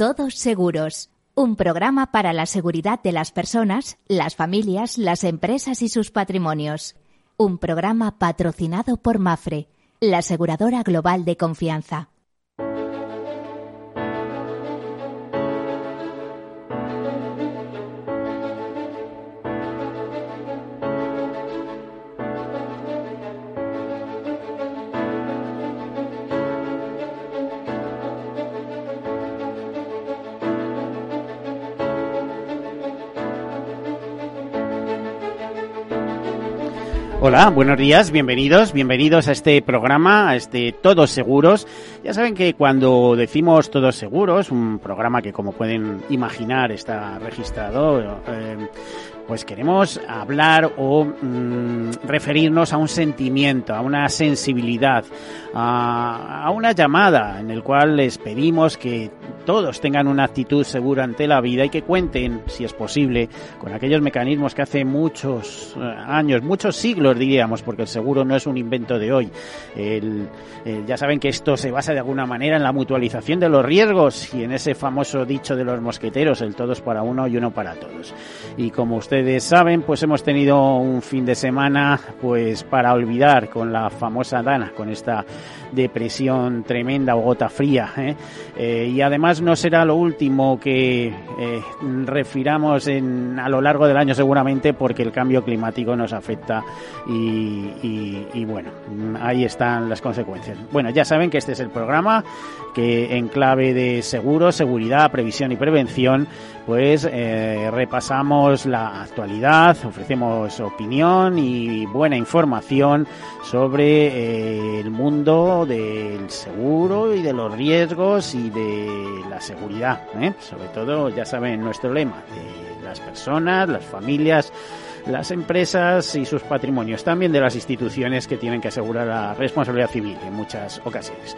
Todos Seguros, un programa para la seguridad de las personas, las familias, las empresas y sus patrimonios. Un programa patrocinado por Mafre, la aseguradora global de confianza. Hola, buenos días, bienvenidos, bienvenidos a este programa, a este Todos Seguros. Ya saben que cuando decimos Todos Seguros, un programa que como pueden imaginar está registrado, eh, pues queremos hablar o mm, referirnos a un sentimiento, a una sensibilidad, a, a, una llamada en el cual les pedimos que todos tengan una actitud segura ante la vida y que cuenten, si es posible, con aquellos mecanismos que hace muchos eh, años, muchos siglos diríamos, porque el seguro no es un invento de hoy. Ya saben que esto se basa de alguna manera en la mutualización de los riesgos y en ese famoso dicho de los mosqueteros, el todos para uno y uno para todos. Y como ustedes saben, pues hemos tenido un fin de semana pues para olvidar con la famosa Dana, con esta depresión tremenda o gota fría. ¿eh? Eh, y además no será lo último que eh, refiramos en, a lo largo del año seguramente porque el cambio climático nos afecta y, y, y bueno, ahí están las consecuencias. Bueno, ya saben que este es el programa que en clave de seguro, seguridad, previsión y prevención, pues eh, repasamos la actualidad, ofrecemos opinión y buena información sobre eh, el mundo del seguro y de los riesgos y de la seguridad. ¿eh? Sobre todo, ya saben, nuestro lema, de las personas, las familias, las empresas y sus patrimonios, también de las instituciones que tienen que asegurar la responsabilidad civil en muchas ocasiones.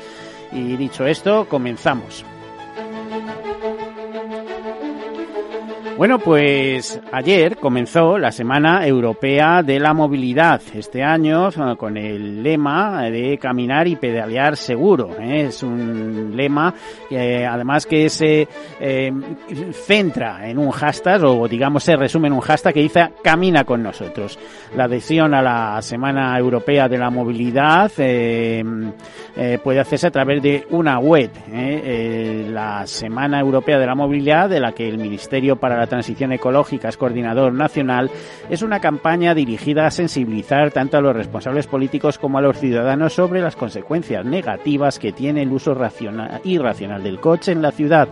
Y dicho esto, comenzamos. Bueno, pues ayer comenzó la Semana Europea de la Movilidad, este año con el lema de caminar y pedalear seguro. ¿eh? Es un lema eh, además que se eh, centra en un hashtag o digamos se resume en un hashtag que dice camina con nosotros. La adhesión a la Semana Europea de la Movilidad eh, puede hacerse a través de una web, la Semana Europea de la Movilidad de la que el Ministerio para la Transición Ecológica es coordinador nacional, es una campaña dirigida a sensibilizar tanto a los responsables políticos como a los ciudadanos sobre las consecuencias negativas que tiene el uso racional, irracional del coche en la ciudad,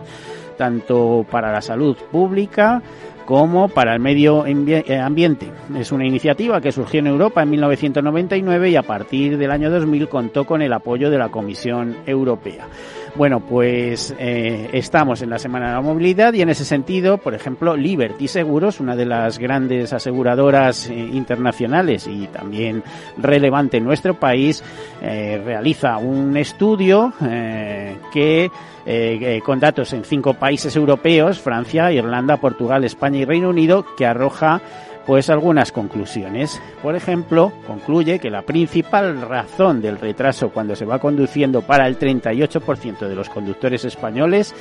tanto para la salud pública, como para el medio ambiente. Es una iniciativa que surgió en Europa en 1999 y a partir del año 2000 contó con el apoyo de la Comisión Europea. Bueno, pues eh, estamos en la Semana de la Movilidad y en ese sentido, por ejemplo, Liberty Seguros, una de las grandes aseguradoras eh, internacionales y también relevante en nuestro país, eh, realiza un estudio que con datos en cinco países europeos, Francia, Irlanda, Portugal, España y Reino Unido, que arroja pues algunas conclusiones. Por ejemplo, concluye que la principal razón del retraso cuando se va conduciendo para el 38% de los conductores españoles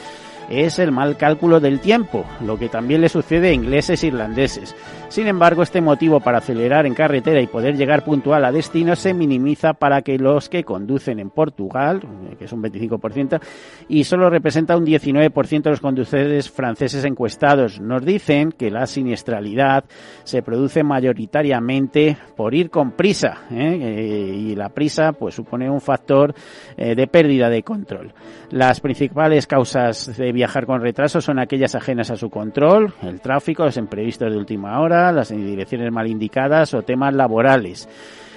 es el mal cálculo del tiempo, lo que también le sucede a ingleses e irlandeses. Sin embargo, este motivo para acelerar en carretera y poder llegar puntual a destino se minimiza para que los que conducen en Portugal, que es un 25%, y solo representa un 19% de los conductores franceses encuestados, nos dicen que la siniestralidad se produce mayoritariamente por ir con prisa, ¿eh? y la prisa pues supone un factor eh, de pérdida de control. Las principales causas de viajar con retraso son aquellas ajenas a su control, el tráfico, los imprevistos de última hora, las direcciones mal indicadas o temas laborales.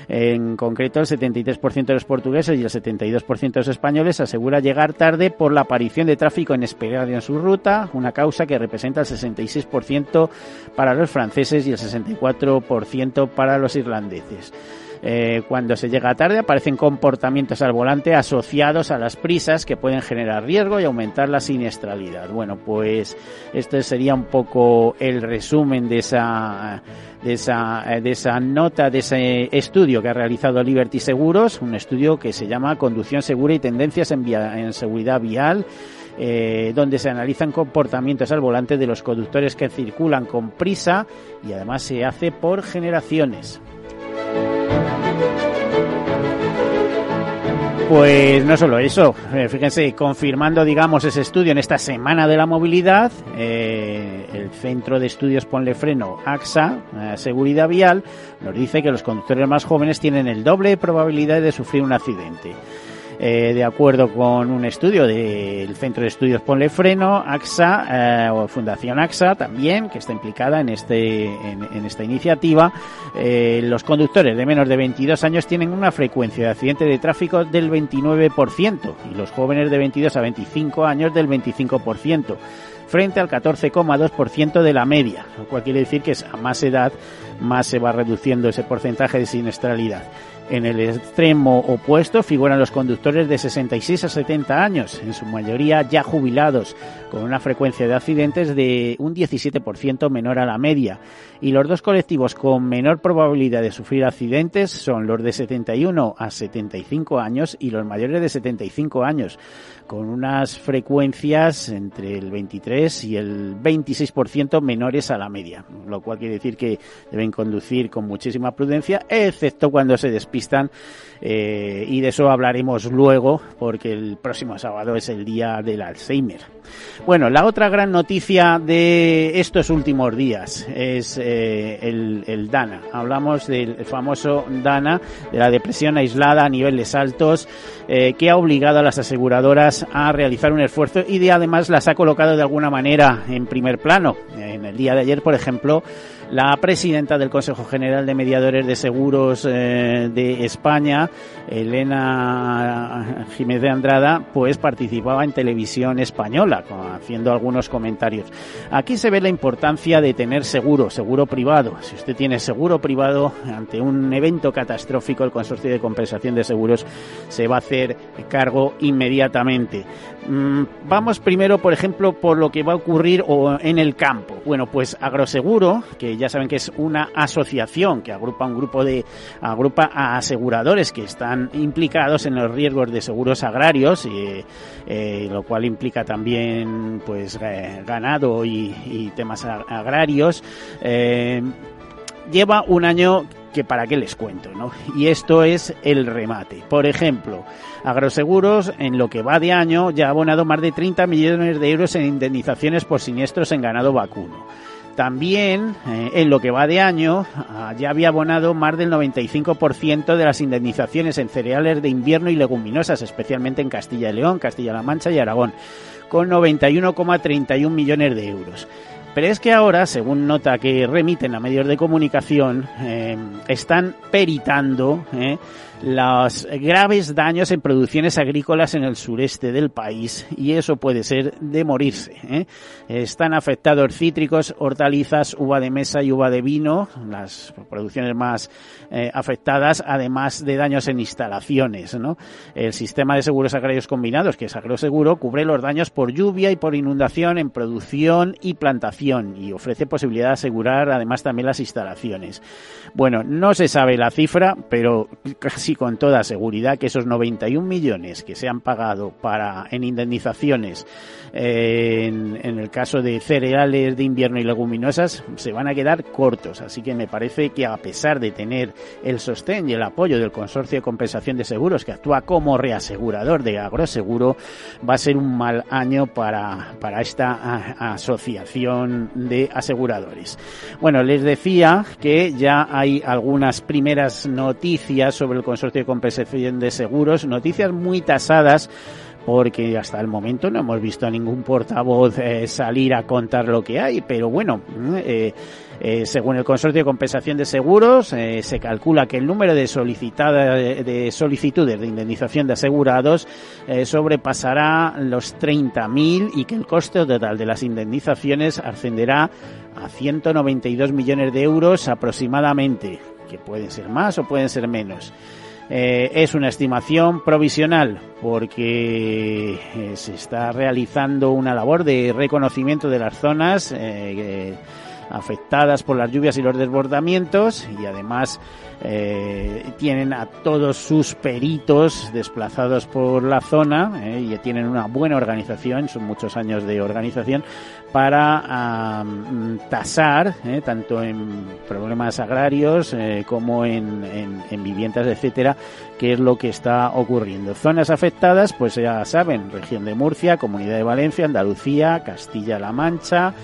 En concreto, el 73% de los portugueses y el 72% de los españoles asegura llegar tarde por la aparición de tráfico inesperado en su ruta, una causa que representa el 66% para los franceses y el 64% para los irlandeses. Eh, cuando se llega tarde aparecen comportamientos al volante asociados a las prisas que pueden generar riesgo y aumentar la siniestralidad. Bueno, pues este sería un poco el resumen de esa de esa, de esa nota, de ese estudio que ha realizado Liberty Seguros, un estudio que se llama Conducción Segura y Tendencias en, Seguridad Vial eh, donde se analizan comportamientos al volante de los conductores que circulan con prisa y además se hace por generaciones. Pues no solo eso, eh, fíjense, confirmando, digamos, ese estudio en esta semana de la movilidad, eh, el Centro de Estudios Ponle Freno, AXA, eh, Seguridad Vial, nos dice que los conductores más jóvenes tienen el doble probabilidad de sufrir un accidente. Eh, de acuerdo con un estudio del Centro de Estudios Ponle Freno, AXA, eh, o Fundación AXA también, que está implicada en, este, en, esta iniciativa, eh, los conductores de menos de 22 años tienen una frecuencia de accidente de tráfico del 29% y los jóvenes de 22 a 25 años del 25% frente al 14,2% de la media, lo cual quiere decir que a más edad más se va reduciendo ese porcentaje de siniestralidad. En el extremo opuesto figuran los conductores de 66 a 70 años, en su mayoría ya jubilados, con una frecuencia de accidentes de un 17% menor a la media. Y los dos colectivos con menor probabilidad de sufrir accidentes son los de 71 a 75 años y los mayores de 75 años, con unas frecuencias entre el 23 y el 26% menores a la media, lo cual quiere decir que deben conducir con muchísima prudencia, excepto cuando se despistan eh, y de eso hablaremos luego porque el próximo sábado es el día del Alzheimer. Bueno, la otra gran noticia de estos últimos días es eh, el, DANA. Hablamos del famoso DANA, de la depresión aislada a niveles altos, eh, que ha obligado a las aseguradoras a realizar un esfuerzo y de, además las ha colocado de alguna manera en primer plano. En el día de ayer, por ejemplo, la presidenta del Consejo General de Mediadores de Seguros eh, de España, Elena Jiménez de Andrada, pues participaba en televisión española, haciendo algunos comentarios. Aquí se ve la importancia de tener seguro, seguro privado. Si usted tiene seguro privado ante un evento catastrófico, el Consorcio de Compensación de Seguros se va a hacer cargo inmediatamente. Mm, vamos primero, por ejemplo, por lo que va a ocurrir en el campo. Bueno, pues Agroseguro, que ya saben que es una asociación que agrupa un grupo de agrupa a aseguradores que están implicados en los riesgos de seguros agrarios, y, eh, lo cual implica también pues ganado y, temas agrarios. Eh, lleva un año que para qué les cuento, ¿no? Y esto es el remate. Por ejemplo, Agroseguros en lo que va de año ya ha abonado más de 30 millones de euros en indemnizaciones por siniestros en ganado vacuno. También, eh, en lo que va de año, ah, ya había abonado más del 95% de las indemnizaciones en cereales de invierno y leguminosas, especialmente en Castilla y León, Castilla-La Mancha y Aragón, con 91,31 millones de euros. Pero es que ahora, según nota que remiten a medios de comunicación, eh, están peritando eh, los graves daños en producciones agrícolas en el sureste del país y eso puede ser de morirse. ¿eh? Están afectados cítricos, hortalizas, uva de mesa y uva de vino, las producciones más eh, afectadas, además de daños en instalaciones. El sistema de seguros agrarios combinados, que es agroseguro, cubre los daños por lluvia y por inundación en producción y plantación y ofrece posibilidad de asegurar además también las instalaciones. Bueno, no se sabe la cifra, pero casi con toda seguridad que esos 91 millones que se han pagado para en indemnizaciones eh, en, el caso de cereales de invierno y leguminosas se van a quedar cortos. Así que me parece que a pesar de tener el sostén y el apoyo del Consorcio de Compensación de Seguros que actúa como reasegurador de Agroseguro, va a ser un mal año para, para esta asociación de aseguradores. Bueno, les decía que ya hay algunas primeras noticias sobre el Consorcio de compensación de seguros, noticias muy tasadas porque hasta el momento no hemos visto a ningún portavoz eh, salir a contar lo que hay, pero bueno, eh, eh, según el Consorcio de Compensación de Seguros, se calcula que el número de, solicitada, de solicitudes de indemnización de asegurados sobrepasará los 30.000 y que el coste total de las indemnizaciones ascenderá a 192 millones de euros aproximadamente, que pueden ser más o pueden ser menos. Eh, es una estimación provisional porque eh, se está realizando una labor de reconocimiento de las zonas eh, afectadas por las lluvias y los desbordamientos y además eh, tienen a todos sus peritos desplazados por la zona eh, y tienen una buena organización, son muchos años de organización para tasar eh, tanto en problemas agrarios como en, en, viviendas, etcétera, qué es lo que está ocurriendo. Zonas afectadas, pues ya saben, región de Murcia, Comunidad de Valencia, Andalucía, Castilla-La Mancha,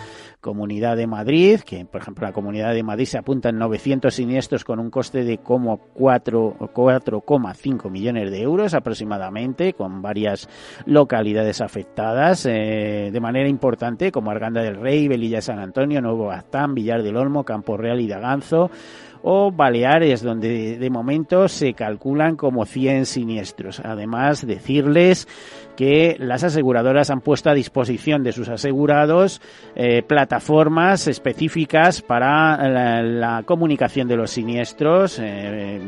Comunidad de Madrid, que por ejemplo la Comunidad de Madrid se apunta en 900 siniestros con un coste de como 4,5 millones de euros aproximadamente, con varias localidades afectadas eh, de manera importante, como Arganda del Rey, Velilla San Antonio, Nuevo Baztán, Villar del Olmo, Campo Real y Daganzo o Baleares, donde de momento se calculan como 100 siniestros. Además, decirles que las aseguradoras han puesto a disposición de sus asegurados eh, plataformas específicas para la, comunicación de los siniestros, eh,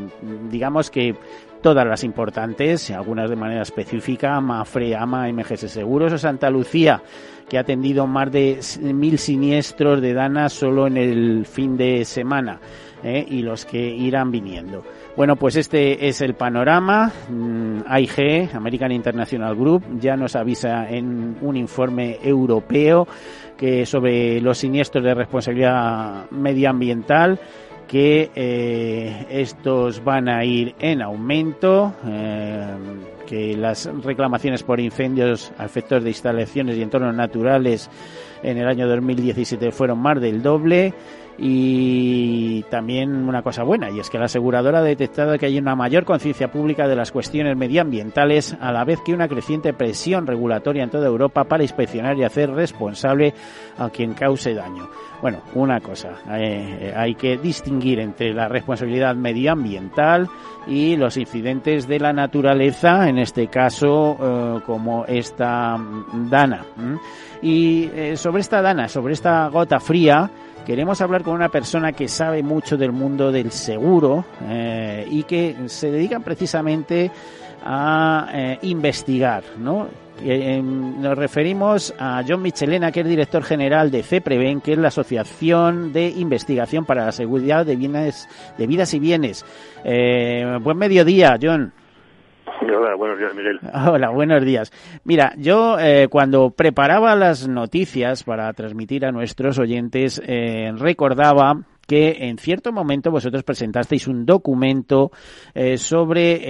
digamos que todas las importantes, algunas de manera específica, Mafre, AMA, MGS Seguros o Santa Lucía, que ha atendido más de mil siniestros de Dana solo en el fin de semana. ¿Eh? y los que irán viniendo. Bueno, pues este es el panorama. Mm, AIG, American International Group, ya nos avisa en un informe europeo que sobre los siniestros de responsabilidad medioambiental que eh, estos van a ir en aumento, eh, que las reclamaciones por incendios a efectos de instalaciones y entornos naturales en el año 2017 fueron más del doble y también una cosa buena, y es que la aseguradora ha detectado que hay una mayor conciencia pública de las cuestiones medioambientales, a la vez que una creciente presión regulatoria en toda Europa para inspeccionar y hacer responsable a quien cause daño. Bueno, una cosa, eh, hay que distinguir entre la responsabilidad medioambiental y los incidentes de la naturaleza, en este caso eh, como esta dana. Y eh, sobre esta dana, sobre esta gota fría, Queremos hablar con una persona que sabe mucho del mundo del seguro eh, y que se dedica precisamente a eh, investigar, ¿no? Eh, nos referimos a John Michelena, que es director general de CEPREVEN, que es la Asociación de Investigación para la Seguridad de, bienes, de Vidas y Bienes. buen mediodía, John. Hola, buenos días, Miguel. Hola, buenos días. Mira, yo eh, cuando preparaba las noticias para transmitir a nuestros oyentes, eh, recordaba que en cierto momento vosotros presentasteis un documento eh, sobre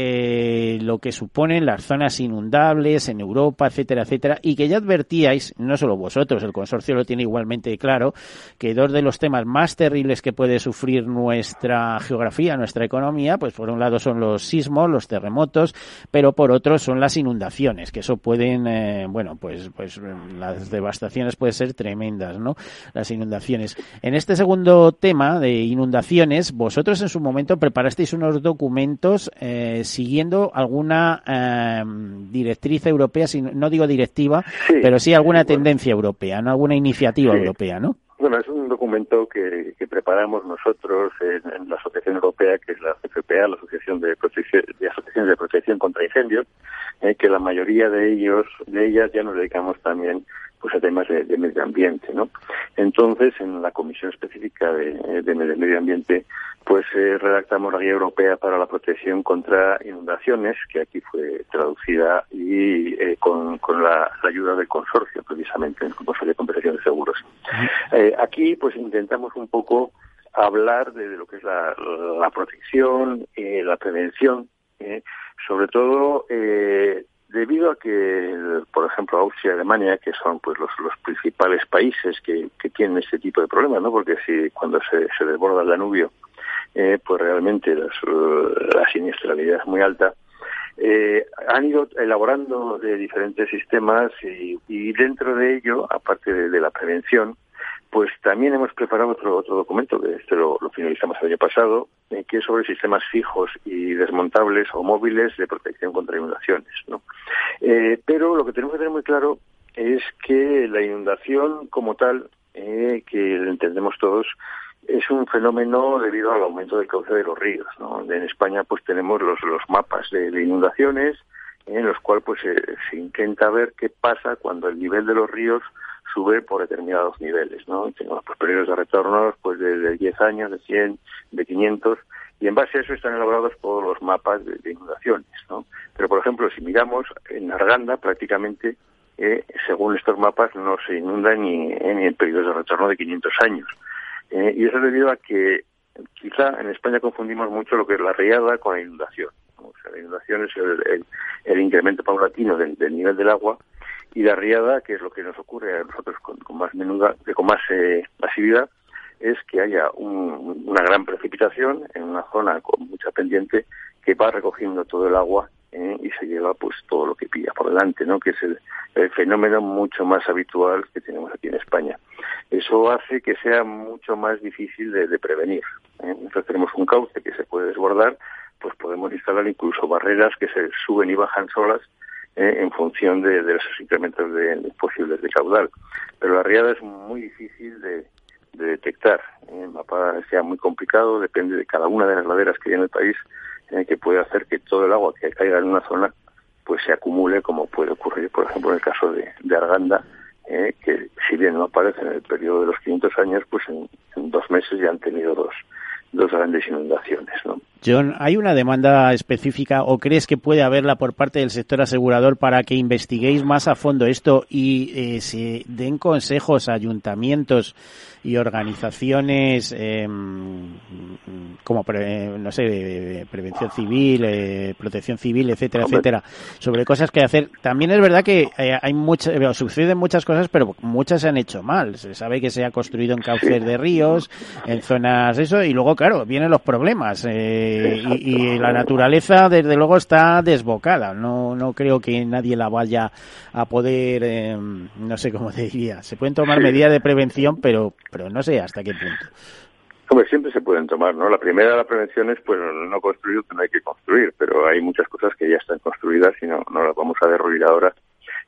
eh, lo que suponen las zonas inundables en Europa, etcétera, etcétera, y que ya advertíais, no solo vosotros, el consorcio lo tiene igualmente claro, que dos de los temas más terribles que puede sufrir nuestra geografía, nuestra economía, pues por un lado son los sismos, los terremotos, pero por otro son las inundaciones, que eso pueden, eh, bueno, pues, pues las devastaciones pueden ser tremendas, ¿no? Las inundaciones. En este segundo tema, de inundaciones, vosotros en su momento preparasteis unos documentos eh, siguiendo alguna eh, directriz europea, no digo directiva, pero sí alguna tendencia europea, ¿no? Alguna iniciativa europea, ¿no? Bueno, es un documento que, preparamos nosotros en, la Asociación Europea, que es la CFPA, la Asociación de, Protección, de Asociaciones de Protección contra Incendios, eh, que la mayoría de ellos, de ellas ya nos dedicamos también pues a temas de, medio ambiente, ¿no? Entonces, en la Comisión Específica de, Medio Ambiente, pues eh, redactamos la Guía Europea para la Protección contra Inundaciones, que aquí fue traducida y eh, con, la, ayuda del consorcio, precisamente, el Consorcio de Compensación de Seguros. Eh, aquí, pues intentamos un poco hablar de, lo que es la, la protección, la prevención, sobre todo eh, debido a que, por ejemplo, Austria y Alemania, que son pues los, los principales países que, que tienen este tipo de problemas, ¿no? Porque si cuando se, se desborda el Danubio, eh, pues realmente la siniestralidad es muy alta. Eh, han ido elaborando de diferentes sistemas y, y dentro de ello, aparte de la prevención, pues también hemos preparado otro, otro documento, que este lo, finalizamos el año pasado, eh, que es sobre sistemas fijos y desmontables o móviles de protección contra inundaciones. ¿no? Eh, pero lo que tenemos que tener muy claro es que la inundación como tal, eh, que entendemos todos, es un fenómeno debido al aumento del cauce de los ríos. ¿no? En España pues tenemos los, los mapas de, inundaciones en los cuales pues se intenta ver qué pasa cuando el nivel de los ríos sube por determinados niveles, ¿no? Tenemos pues, periodos de retornos pues de, 10 años, de 100, de 500, y en base a eso están elaborados todos los mapas de, inundaciones, ¿no? Pero, por ejemplo, si miramos en Arganda, prácticamente, eh, según estos mapas, no se inunda ni, en periodos de retorno de 500 años. Eh, y eso es debido a que quizá en España confundimos mucho lo que es la riada con la inundación. O sea, la inundación es el, el, incremento paulatino del, nivel del agua y la riada, que es lo que nos ocurre a nosotros con, más menuda, con más eh, es que haya una gran precipitación en una zona con mucha pendiente que va recogiendo todo el agua eh, y se lleva pues todo lo que pilla por delante, ¿no? Que es el, fenómeno mucho más habitual que tenemos aquí en España. Eso hace que sea mucho más difícil de, prevenir. ¿eh? Entonces tenemos un cauce que se puede desbordar, pues podemos instalar incluso barreras que se suben y bajan solas ¿eh? en función de, de, esos incrementos de, posibles de caudal. Pero la riada es muy difícil de, detectar. El mapa sea muy complicado, depende de cada una de las laderas que hay en el país que puede hacer que todo el agua que caiga en una zona pues se acumule como puede ocurrir por ejemplo en el caso de, Arganda eh, que si bien no aparece en el periodo de los 500 años pues en, en dos meses ya han tenido dos dos grandes inundaciones ¿no? John, ¿hay una demanda específica o crees que puede haberla por parte del sector asegurador para que investiguéis más a fondo esto y eh, se den consejos a ayuntamientos y organizaciones eh, como, no sé, prevención civil, eh, protección civil, etcétera, etcétera, sobre cosas que hacer? También es verdad que eh, hay muchas, suceden muchas cosas, pero muchas se han hecho mal. Se sabe que se ha construido en cauces de ríos, en zonas eso, y luego, claro, vienen los problemas. Eh, y, la naturaleza, desde luego, está desbocada. No, no creo que nadie la vaya a poder, eh, no sé cómo te diría. Se pueden tomar medidas de prevención, pero, pero no sé hasta qué punto. Hombre, siempre se pueden tomar, ¿no? La primera la prevención es, pues, no construir que no hay que construir, pero hay muchas cosas que ya están construidas y no, no las vamos a derruir ahora,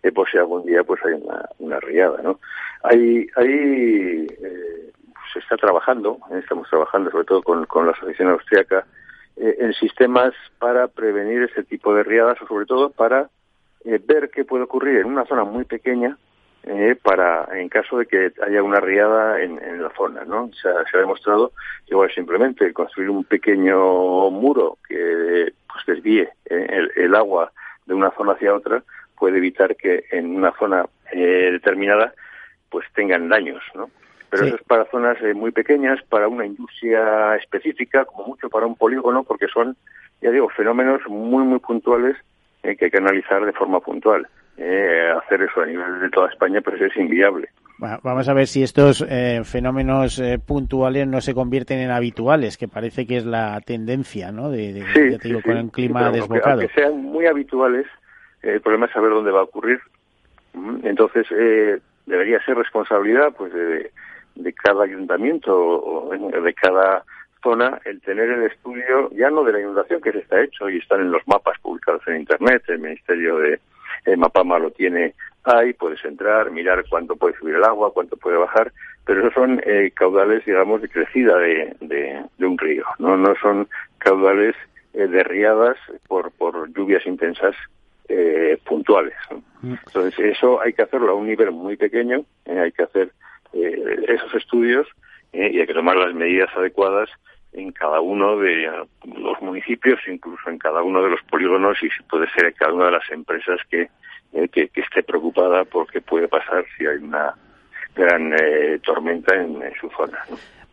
eh, por si algún día, pues, hay una, una riada, ¿no? Hay, hay, eh, se está trabajando, estamos trabajando sobre todo con, con la Asociación Austriaca eh, en sistemas para prevenir ese tipo de riadas o sobre todo para eh, ver qué puede ocurrir en una zona muy pequeña eh, para en caso de que haya una riada en, la zona, ¿no? Se ha, se ha demostrado que igual simplemente construir un pequeño muro que pues desvíe el, el, agua de una zona hacia otra puede evitar que en una zona determinada pues tengan daños, ¿no? Pero eso es para zonas eh, muy pequeñas, para una industria específica, como mucho para un polígono, porque son, ya digo, fenómenos muy, muy puntuales eh, que hay que analizar de forma puntual. Eh, hacer eso a nivel de toda España pues es inviable. vamos a ver si estos fenómenos puntuales no se convierten en habituales, que parece que es la tendencia, ¿no? De, digo, con un clima desbocado. Aunque, sean muy habituales, el problema es saber dónde va a ocurrir. Mm, entonces, debería ser responsabilidad pues de, de cada ayuntamiento o de cada zona el tener el estudio ya no de la inundación que se está hecho y están en los mapas publicados en internet el ministerio de Mapama lo tiene ahí puedes entrar mirar cuánto puede subir el agua cuánto puede bajar pero esos son eh, caudales digamos de crecida de, de, un río no no son caudales eh, de riadas por por lluvias intensas eh, puntuales mm. entonces eso hay que hacerlo a un nivel muy pequeño hay que hacer eh, esos estudios eh, y hay que tomar las medidas adecuadas en cada uno de los municipios, incluso en cada uno de los polígonos y si puede ser en cada una de las empresas que, eh, que, esté preocupada por qué puede pasar si hay una gran tormenta en, su zona.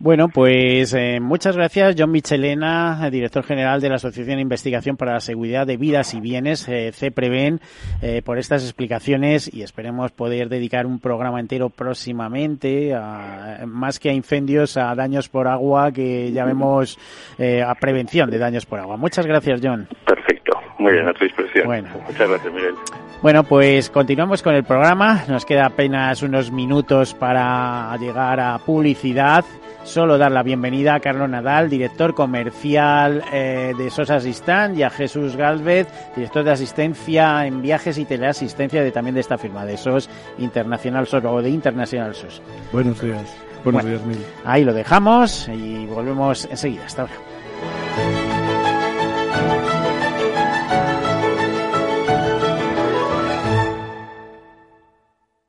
Bueno, pues eh, muchas gracias, John Michelena, director general de la Asociación de Investigación para la Seguridad de Vidas y Bienes, eh, CEPREVEN, eh, por estas explicaciones y esperemos poder dedicar un programa entero próximamente, a, más que a incendios, a daños por agua, que llamemos eh, a prevención de daños por agua. Muchas gracias, John. Perfecto, muy bien, a tu disposición. Bueno. Muchas gracias, Miguel. Bueno, pues continuamos con el programa. Nos queda apenas unos minutos para llegar a publicidad. Solo dar la bienvenida a Carlos Nadal, director comercial eh, de SOS Assistant, y a Jesús Galvez, director de asistencia en viajes y teleasistencia de también de esta firma, de SOS Internacional SOS o de Internacional SOS. Buenos días. Buenos días, Mil. Ahí lo dejamos y volvemos enseguida. Hasta ahora.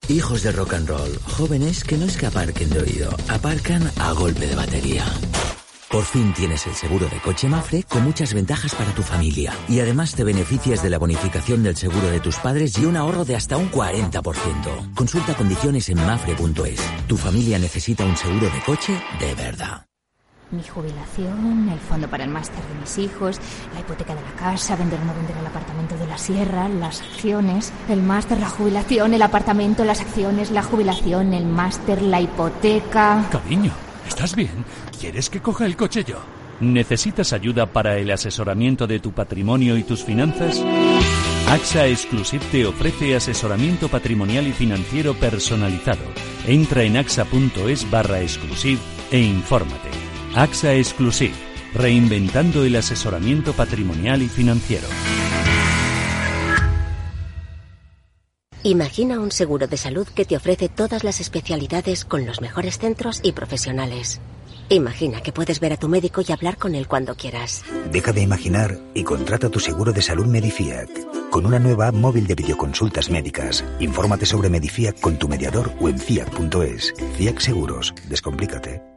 Hijos de rock and roll, jóvenes que no es que aparquen de oído, aparcan a golpe de batería. Por fin tienes el seguro de coche Mafre con muchas ventajas para tu familia. Y además te beneficias de la bonificación del seguro de tus padres y un ahorro de hasta un 40%. Consulta condiciones en mafre.es. Tu familia necesita un seguro de coche de verdad. Mi jubilación, el fondo para el máster de mis hijos, la hipoteca de la casa, vender o no vender el apartamento de la sierra, las acciones, el máster, la jubilación, el apartamento, las acciones, la jubilación, el máster, la hipoteca. Cariño, ¿estás bien? ¿Quieres que coja el coche yo? ¿Necesitas ayuda para el asesoramiento de tu patrimonio y tus finanzas? AXA Exclusive te ofrece asesoramiento patrimonial y financiero personalizado. Entra en axa.es barra exclusive e infórmate. AXA Exclusive, reinventando el asesoramiento patrimonial y financiero. Imagina un seguro de salud que te ofrece todas las especialidades con los mejores centros y profesionales. Imagina que puedes ver a tu médico y hablar con él cuando quieras. Deja de imaginar y contrata tu seguro de salud Medifiat. Con una nueva app móvil de videoconsultas médicas. Infórmate sobre Medifiat con tu mediador o en fiat.es. Fiat Seguros. Descomplícate.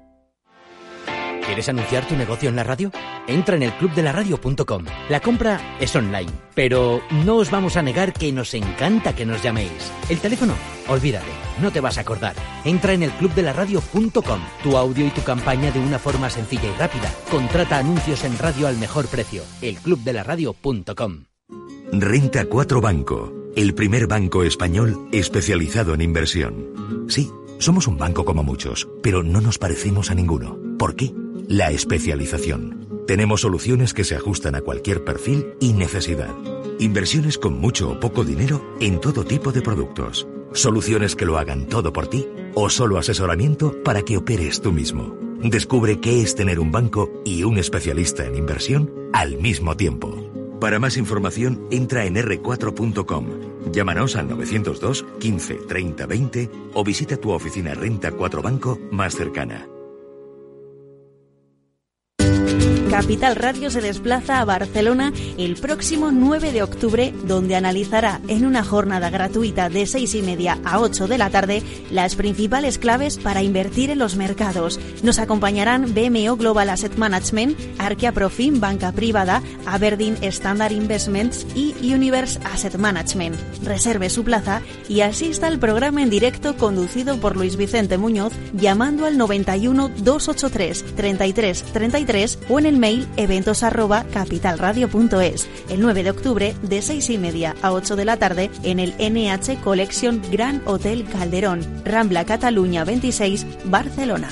¿Quieres anunciar tu negocio en la radio? Entra en el clubdelaradio.com. La compra es online, pero no os vamos a negar que nos encanta que nos llaméis. El teléfono, olvídate, no te vas a acordar. Entra en el clubdelaradio.com. Tu audio y tu campaña de una forma sencilla y rápida. Contrata anuncios en radio al mejor precio. Elclubdelaradio.com. Renta 4 Banco, el primer banco español especializado en inversión. Sí, somos un banco como muchos, pero no nos parecemos a ninguno. ¿Por qué? La especialización. Tenemos soluciones que se ajustan a cualquier perfil y necesidad. Inversiones con mucho o poco dinero en todo tipo de productos. Soluciones que lo hagan todo por ti o solo asesoramiento para que operes tú mismo. Descubre qué es tener un banco y un especialista en inversión al mismo tiempo. Para más información, entra en r4.com. Llámanos al 902 15 30 20 o visita tu oficina Renta 4 Banco más cercana. Capital Radio se desplaza a Barcelona el próximo 9 de octubre, donde analizará en una jornada gratuita de 6 y media a 8 de la tarde las principales claves para invertir en los mercados. Nos acompañarán BMO Global Asset Management, Arquea Profim Banca Privada, Aberdeen Standard Investments y Universe Asset Management. Reserve su plaza y asista al programa en directo conducido por Luis Vicente Muñoz llamando al 91 283 33 33 o en el mail eventos el 9 de octubre de 6 y media a 8 de la tarde en el NH Collection Gran Hotel Calderón, Rambla Cataluña 26, Barcelona.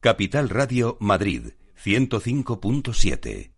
Capital Radio Madrid 105.7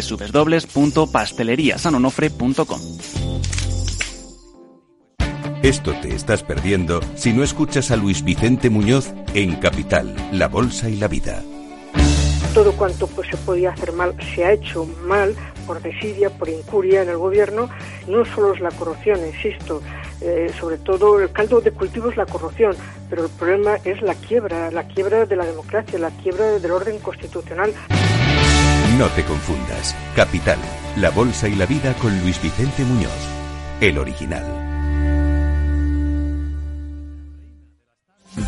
www.pasteleriasanonofre.com. Esto te estás perdiendo si no escuchas a Luis Vicente Muñoz en Capital, La Bolsa y la Vida. Todo cuanto pues, se podía hacer mal se ha hecho mal por desidia, por incuria en el gobierno. No solo es la corrupción, insisto, eh, sobre todo el caldo de cultivo es la corrupción, pero el problema es la quiebra, la quiebra de la democracia, la quiebra del orden constitucional. No te confundas. Capital, la bolsa y la vida con Luis Vicente Muñoz, el original.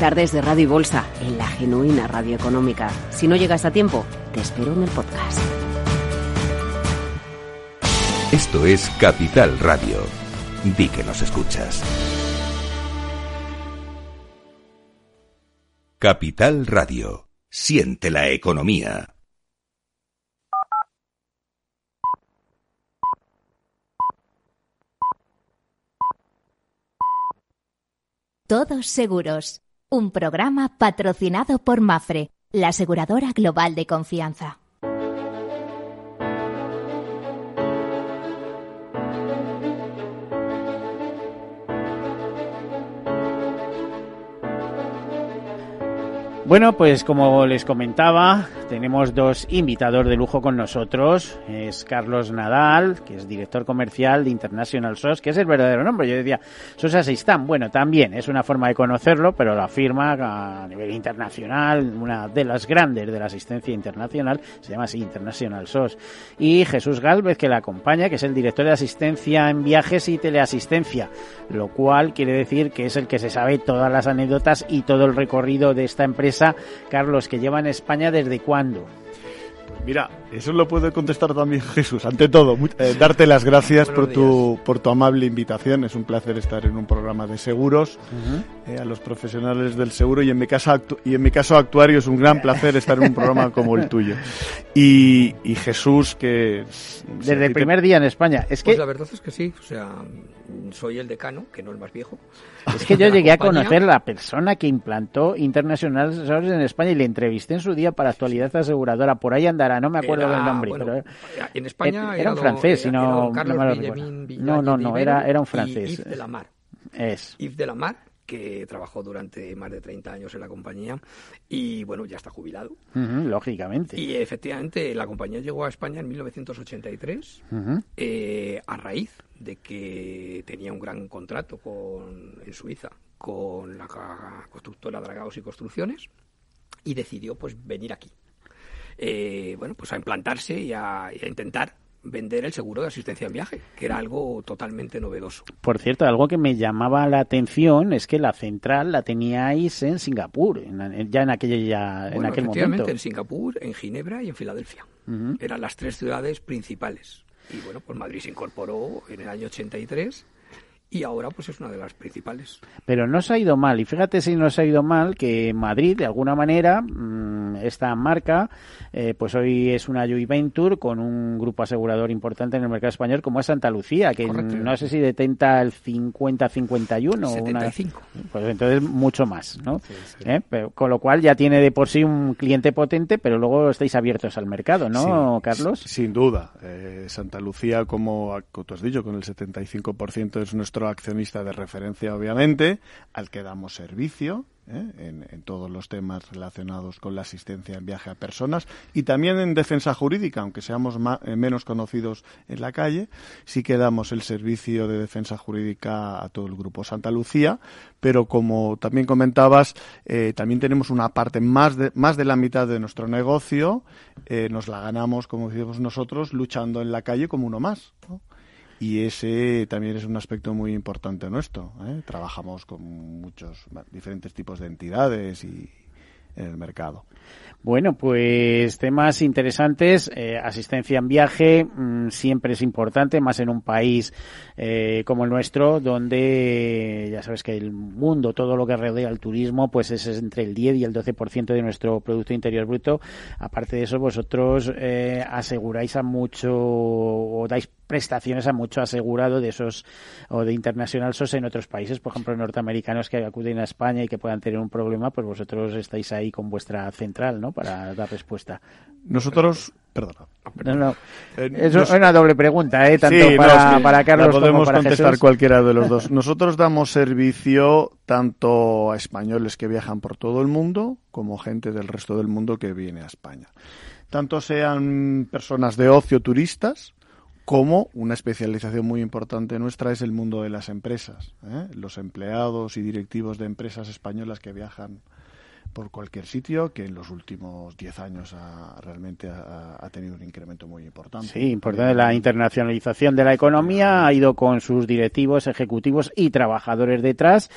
Tardes de Radio y Bolsa, en la genuina radio económica. Si no llegas a tiempo, te espero en el podcast. Esto es Capital Radio. Di que nos escuchas. Capital Radio. Siente la economía. Todos Seguros, un programa patrocinado por Mafre, la aseguradora global de confianza. Bueno, pues como les comentaba, tenemos dos invitados de lujo con nosotros. Es Carlos Nadal, que es director comercial de International SOS, que es el verdadero nombre. Yo decía, SOS Assistant. Bueno, también es una forma de conocerlo, pero la firma a nivel internacional, una de las grandes de la asistencia internacional, se llama así International SOS. Y Jesús Galvez, que la acompaña, que es el director de asistencia en viajes y teleasistencia, lo cual quiere decir que es el que se sabe todas las anécdotas y todo el recorrido de esta empresa Carlos, que lleva en España desde cuándo? Mira, eso lo puede contestar también Jesús. Ante todo, eh, darte las gracias por tu, por tu amable invitación. Es un placer estar en un programa de seguros. Eh, a los profesionales del seguro y en mi caso y en mi caso actuario es un gran placer estar en un programa como el tuyo. Y, Jesús que desde el primer día en España. Es que pues la verdad es que sí. O sea, soy el decano, que no el más viejo. Es que yo llegué a conocer la persona que implantó Internacional en España y le entrevisté en su día para actualidad aseguradora. Por ahí andará, no me acuerdo del nombre. pero, en España era, un francés, si no, no, no, no, era, era un francés. Yves de la Mar. Es. Yves de la Mar que trabajó durante más de 30 años en la compañía y bueno, ya está jubilado. lógicamente. Y efectivamente la compañía llegó a España en 1983 eh, a raíz de que tenía un gran contrato con, en Suiza con la constructora Dragados y Construcciones y decidió pues venir aquí. Eh, bueno, pues a implantarse y a intentar vender el seguro de asistencia en viaje, que era algo totalmente novedoso. Por cierto, algo que me llamaba la atención es que la central la teníais en Singapur, ya en aquel, ya, en aquel momento. en Singapur, en Ginebra y en Filadelfia. Eran las tres ciudades principales. Y bueno, pues Madrid se incorporó en el año 83 y ahora pues es una de las principales. Pero no se ha ido mal, y fíjate si no se ha ido mal que Madrid, de alguna manera, mm, esta marca, eh, pues hoy es una joint venture con un grupo asegurador importante en el mercado español como es Santa Lucía, que no sé si detenta el 50-51 o una... Pues entonces mucho más, ¿no? ¿Eh? con lo cual ya tiene de por sí un cliente potente, pero luego estáis abiertos al mercado, ¿no, Carlos? Sin duda. Eh, Santa Lucía, como tú has dicho, con el 75% es nuestro accionista de referencia, obviamente, al que damos servicio ¿eh? en, todos los temas relacionados con la asistencia en viaje a personas y también en defensa jurídica, aunque seamos eh, menos conocidos en la calle, sí que damos el servicio de defensa jurídica a todo el grupo Santa Lucía, pero como también comentabas, eh, también tenemos una parte más de, más de la mitad de nuestro negocio, nos la ganamos, como decimos nosotros, luchando en la calle como uno más y ese también es un aspecto muy importante nuestro. ¿eh? Trabajamos con muchos diferentes tipos de entidades y en el mercado. Bueno, pues temas interesantes. Eh, asistencia en viaje mm, siempre es importante, más en un país eh, como el nuestro, donde ya sabes que el mundo, todo lo que rodea el turismo, pues es entre el 10 y el 12% de nuestro Producto Interior Bruto. Aparte de eso, vosotros eh, aseguráis a mucho o dais prestaciones a mucho asegurado de esos o de International SOS en otros países, por ejemplo, norteamericanos que acuden a España y que puedan tener un problema, pues vosotros estáis ahí con vuestra central, ¿no? Para dar respuesta. Nosotros, perdona. No, eh, es una doble pregunta, ¿eh? Tanto para, Carlos podemos como para contestar cualquiera de los dos. Nosotros damos servicio tanto a españoles que viajan por todo el mundo como gente del resto del mundo que viene a España. Tanto sean personas de ocio, turistas, como una especialización muy importante nuestra es el mundo de las empresas. ¿eh? Los empleados y directivos de empresas españolas que viajan por cualquier sitio, que en los últimos 10 años ha, realmente ha, tenido un incremento muy importante. Sí, importante. La internacionalización de la economía ha ido con sus directivos, ejecutivos y trabajadores detrás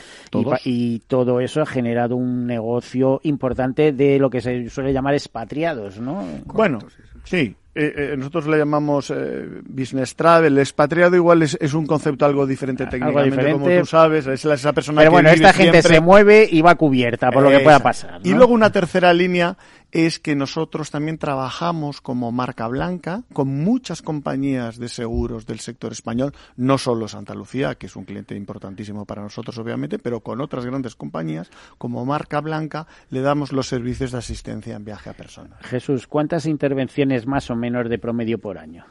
y, todo eso ha generado un negocio importante de lo que se suele llamar expatriados, ¿no? Bueno, sí, eh, eh, nosotros le llamamos eh, business travel, expatriado igual es, es, un concepto algo diferente técnicamente, como tú sabes, es esa persona Pero que bueno, vive esta gente siempre... se mueve y va cubierta por lo que pueda pasar. ¿no? Y luego una tercera línea es que nosotros también trabajamos como marca blanca con muchas compañías de seguros del sector español, no solo Santa Lucía, que es un cliente importantísimo para nosotros obviamente, pero con otras grandes compañías como marca blanca le damos los servicios de asistencia en viaje a personas. Jesús, ¿cuántas intervenciones más o menos de promedio por año?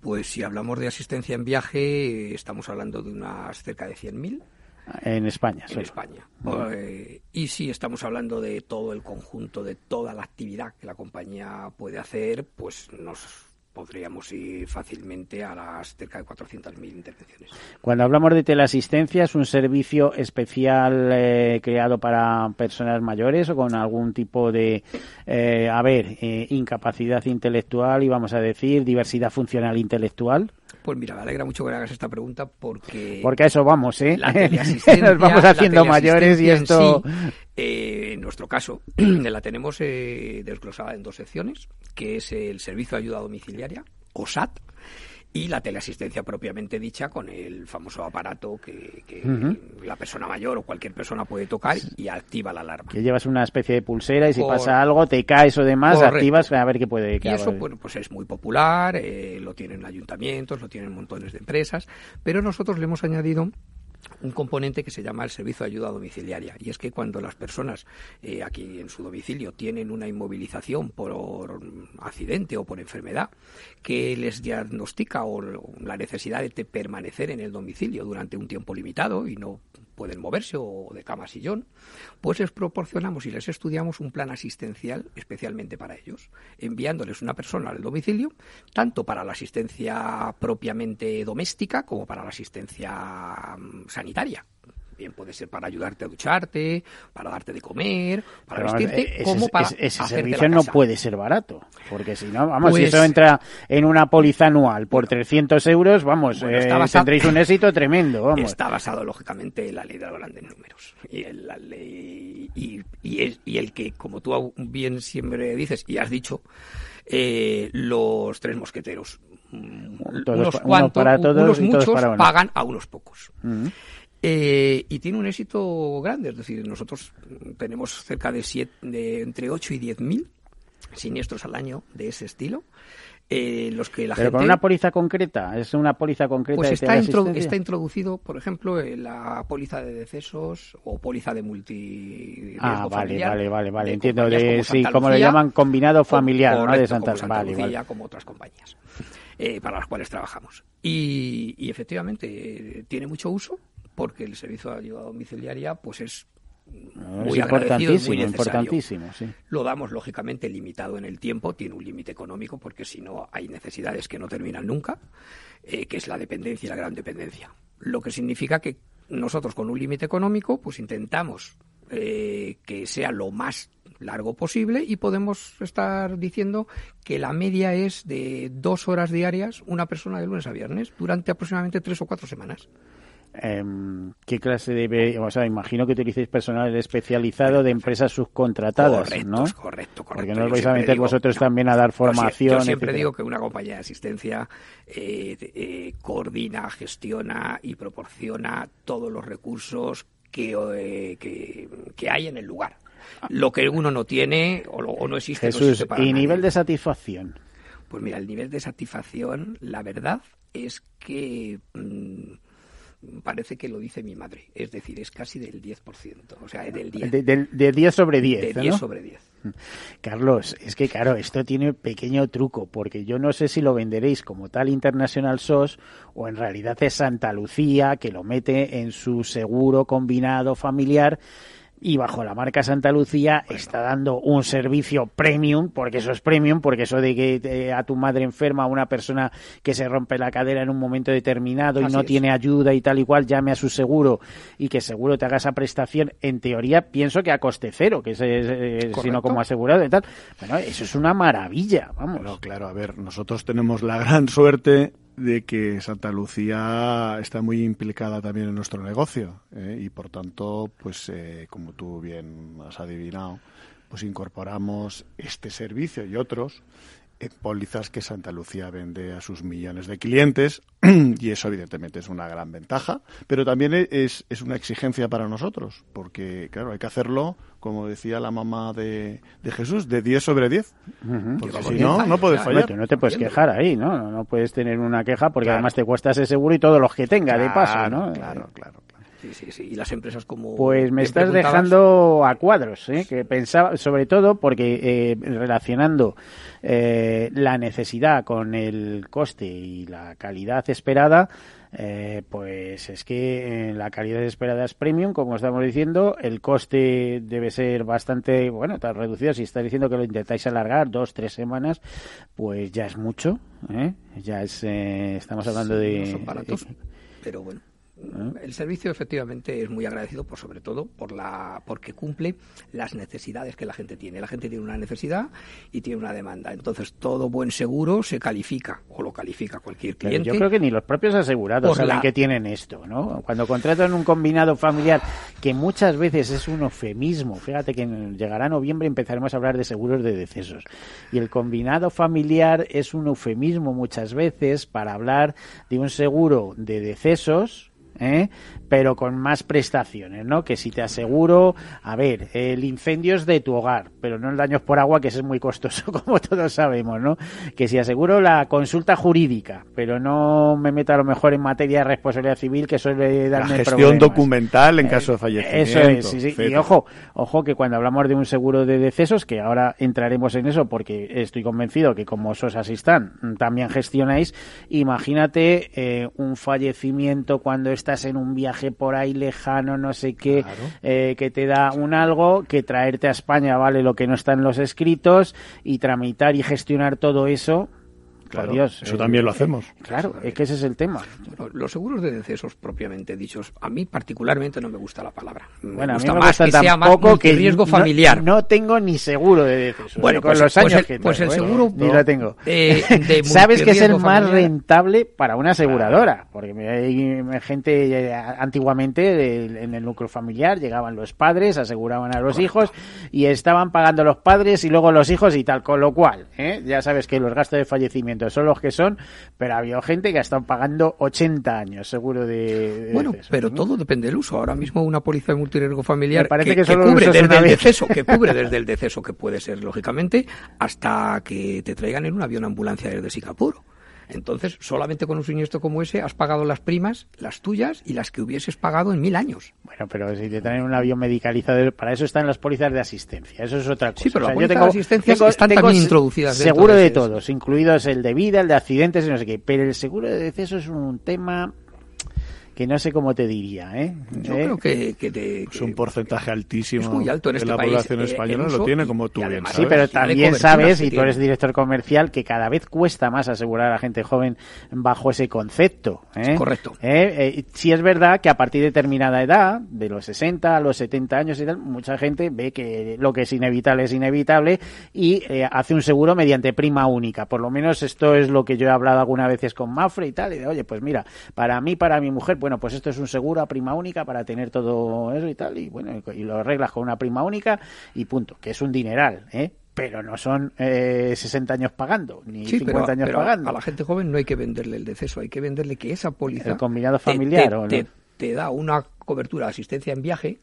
Pues si hablamos de asistencia en viaje, estamos hablando de unas cerca de 100.000. En España. En España. Eh, y si estamos hablando de todo el conjunto, de toda la actividad que la compañía puede hacer, pues nos podríamos ir fácilmente a las cerca de 400.000 intervenciones. Cuando hablamos de teleasistencia, ¿es un servicio especial eh, creado para personas mayores o con algún tipo de, eh, a ver, eh, incapacidad intelectual y vamos a decir diversidad funcional intelectual? Pues mira, me alegra mucho que hagas esta pregunta porque... Porque a eso vamos, ¿eh? La Nos vamos haciendo mayores y esto... En, sí, eh, en nuestro caso, la tenemos eh, desglosada en dos secciones, que es el servicio de ayuda domiciliaria, o SAT, y la teleasistencia propiamente dicha con el famoso aparato que, que uh -huh. la persona mayor o cualquier persona puede tocar y activa la alarma. Que llevas una especie de pulsera y si Por... pasa algo, te caes o demás, Correcto. activas a ver qué puede Y eso bueno, pues es muy popular, eh, lo tienen ayuntamientos, lo tienen montones de empresas, pero nosotros le hemos añadido un componente que se llama el servicio de ayuda domiciliaria. Y es que cuando las personas eh, aquí en su domicilio tienen una inmovilización por accidente o por enfermedad que les diagnostica o la necesidad de permanecer en el domicilio durante un tiempo limitado y no pueden moverse o de cama sillón, pues les proporcionamos y les estudiamos un plan asistencial especialmente para ellos, enviándoles una persona al domicilio, tanto para la asistencia propiamente doméstica como para la asistencia sanitaria. Bien, puede ser para ayudarte a ducharte, para darte de comer, para Pero, vestirte, ese, como para ese, servicio no puede ser barato, porque si no, vamos, si Pues- eso entra en una póliza anual por 300 euros, vamos, Bueno, eh, basado- tendréis un éxito tremendo, vamos. Está basado, lógicamente, en la ley de los grandes números. Y, en la ley, y, y el, y el que, como tú bien siempre dices y has dicho, eh, los tres mosqueteros. Todos unos pa- uno cuantos, para todos unos todos muchos para pagan a unos pocos. Mm. Eh, y tiene un éxito grande, es decir, nosotros tenemos cerca de, siete, de entre 8 y 10 mil siniestros al año de ese estilo. Eh, los que la Pero gente con una póliza concreta, es una póliza concreta pues está, intro- teleasistencia? está introducido, por ejemplo, en la póliza de decesos o póliza de multi Ah, vale, vale, vale, vale, de entiendo, de, como sí, como Lucía, llaman combinado familiar, ¿no? De correcto, Santa, como Santa vale, Lucía, vale. como otras compañías eh, para las cuales trabajamos. Y, y efectivamente eh, tiene mucho uso porque el servicio de ayuda domiciliaria pues es muy es agradecido, es muy importantísimo, importantísimo, sí. Lo damos, lógicamente, limitado en el tiempo, tiene un límite económico, porque si no hay necesidades que no terminan nunca, eh, que es la dependencia y la gran dependencia. Lo que significa que nosotros, con un límite económico, pues intentamos eh, que sea lo más largo posible y podemos estar diciendo que la media es de dos horas diarias una persona de lunes a viernes durante aproximadamente tres o cuatro semanas. Em, ¿Qué clase de... O sea, imagino que utilicéis personal especializado de empresas subcontratadas, Correcto, ¿no? correcto, correcto. Porque no os vais a meter digo- vosotros no, también a dar formación. Yo siempre etcétera. digo que una compañía de asistencia eh, eh, coordina, gestiona y proporciona todos los recursos que, eh, que, que hay en el lugar. Lo que uno no tiene o, lo- o no existe, no Jesús, existe para ¿y nadie. nivel de satisfacción? Pues mira, el nivel de satisfacción, la verdad es que mm, parece que lo dice mi madre. Es decir, es casi del 10%. O sea, del 10. De, de- de 10 sobre 10, De ¿no? 10 sobre 10. Carlos, es que claro, esto tiene pequeño truco, porque yo no sé si lo venderéis como tal International SOS o en realidad es Santa Lucía que lo mete en su seguro combinado familiar y bajo la marca Santa Lucía está dando un servicio premium, porque eso es premium, porque eso de que eh, a tu madre enferma, a una persona que se rompe la cadera en un momento determinado y no es. tiene ayuda y tal y cual, llame a su seguro y que seguro te haga esa prestación, en teoría pienso que a coste cero, que es, eh, sino como asegurado y tal. Bueno, eso es una maravilla, vamos. Pero claro, a ver, nosotros tenemos la gran suerte de que Santa Lucía está muy implicada también en nuestro negocio ¿eh? y por tanto, pues eh, como tú bien has adivinado, pues incorporamos este servicio y otros pólizas que Santa Lucía vende a sus millones de clientes y eso evidentemente es una gran ventaja, pero también es, es una exigencia para nosotros, porque claro, hay que hacerlo, como decía la mamá de, de Jesús, de 10 sobre 10, porque si no, no puedes fallar. no te puedes quejar ahí, ¿no? No puedes tener una queja porque además te cuesta ese seguro y todos los que tenga de paso, ¿no? Claro, claro. Sí, sí, sí. Y las empresas como... Pues me estás dejando a cuadros, ¿eh? que pensaba, sobre todo porque eh, relacionando eh, la necesidad con el coste y la calidad esperada, eh, pues es que eh, la calidad esperada es premium, como estamos diciendo, el coste debe ser bastante, bueno, tan reducido. Si está diciendo que lo intentáis alargar dos, tres semanas, pues ya es mucho, ¿eh? Ya es, eh, estamos hablando de... No son baratos, pero bueno. El servicio efectivamente es muy agradecido por sobre todo por la porque cumple las necesidades que la gente tiene. La gente tiene una necesidad y tiene una demanda. Entonces todo buen seguro se califica o lo califica cualquier cliente. Pero yo creo que ni los propios asegurados saben la- que tienen esto, ¿no? Cuando contratan un combinado familiar que muchas veces es un eufemismo. Fíjate que llegará noviembre y empezaremos a hablar de seguros de decesos. Y el combinado familiar es un eufemismo muchas veces para hablar de un seguro de decesos ¿eh? Pero con más prestaciones, ¿no? Que si te aseguro, a ver, el incendio es de tu hogar, pero no el daños por agua, que ese es muy costoso, como todos sabemos, ¿no? Que si aseguro la consulta jurídica, pero no me meto a lo mejor en materia de responsabilidad civil, que suele La darme gestión problemas. documental en Eh, caso de fallecimiento. Eso es, sí, sí. Y ojo, ojo que cuando hablamos de un seguro de decesos, que ahora entraremos en eso porque estoy convencido que como SOS Assistant mm, también gestionáis, imagínate eh, un fallecimiento cuando estás en un viaje por ahí lejano, no sé qué, eh, que te da un algo, que traerte a España vale lo que no está en los escritos y tramitar y gestionar todo eso. Por Claro, Dios, eso eh, también lo eh, hacemos. Claro, es que ese es el tema. Bueno, Los seguros de decesos propiamente dichos, a mí particularmente no me gusta la palabra. Me Bueno, a mí gusta me más gusta que sea más que riesgo no- familiar. No, tengo ni seguro de decesos. Bueno, con pues- los pues años el- que pues el tengo, ¿eh? seguro ni lo tengo. de- de Sabes que es el más familiar. rentable para una aseguradora, porque hay gente eh, antiguamente de- en el núcleo familiar llegaban los padres, aseguraban a los hijos y estaban pagando los padres y luego los hijos y tal, con lo cual, ¿eh? ya sabes que los gastos de fallecimiento son los que son, pero había gente que ha estado pagando 80 años seguro de, de Bueno, pero ¿no? todo depende del uso. Ahora mismo una póliza de multirriesgo familiar Me parece que, que que solo lo cubre desde el deceso, que cubre desde el deceso, que puede ser lógicamente, hasta que te traigan en un avión ambulancia desde Singapur. Entonces, solamente con un siniestro como ese has pagado las primas, las tuyas y las que hubieses pagado en mil años. Bueno, pero si te traen un avión medicalizado, para eso están las pólizas de asistencia. Eso es otra cosa. Sí, pero O las sea, pólizas de asistencia tengo- están tengo también introducidas Seguro de de todos, incluidos el de vida, el de accidentes y no sé qué. Pero el seguro de deceso es un tema que no sé cómo te diría, ¿eh? Yo ¿Eh? creo que, que te- Es un porcentaje altísimo Es muy alto en de este la país, población eh, española lo tiene como tú bien además- Sí, sabes. pero también sabes, y tú eres director comercial, que cada vez cuesta más asegurar a gente joven bajo ese concepto. ¿eh? Correcto. ¿Eh? Eh, sí es verdad que a partir de determinada edad, de los 60 a los 70 años y tal, mucha gente ve que lo que es inevitable es inevitable y eh, hace un seguro mediante prima única. Por lo menos esto es lo que yo he hablado algunas veces con Mafre y tal. Y de, oye, pues mira, para mí, para mi mujer, bueno, pues esto es un seguro a prima única para tener todo eso y tal. Y bueno, y lo arreglas con una prima única y punto, que es un dineral, ¿eh? Pero no son eh, 60 años pagando, ni Sí, 50 pero, años pero pagando. a la gente joven no hay que venderle el deceso, hay que venderle que esa póliza... El combinado te- familiar, te, ¿o no? te- te da una cobertura de asistencia en viaje,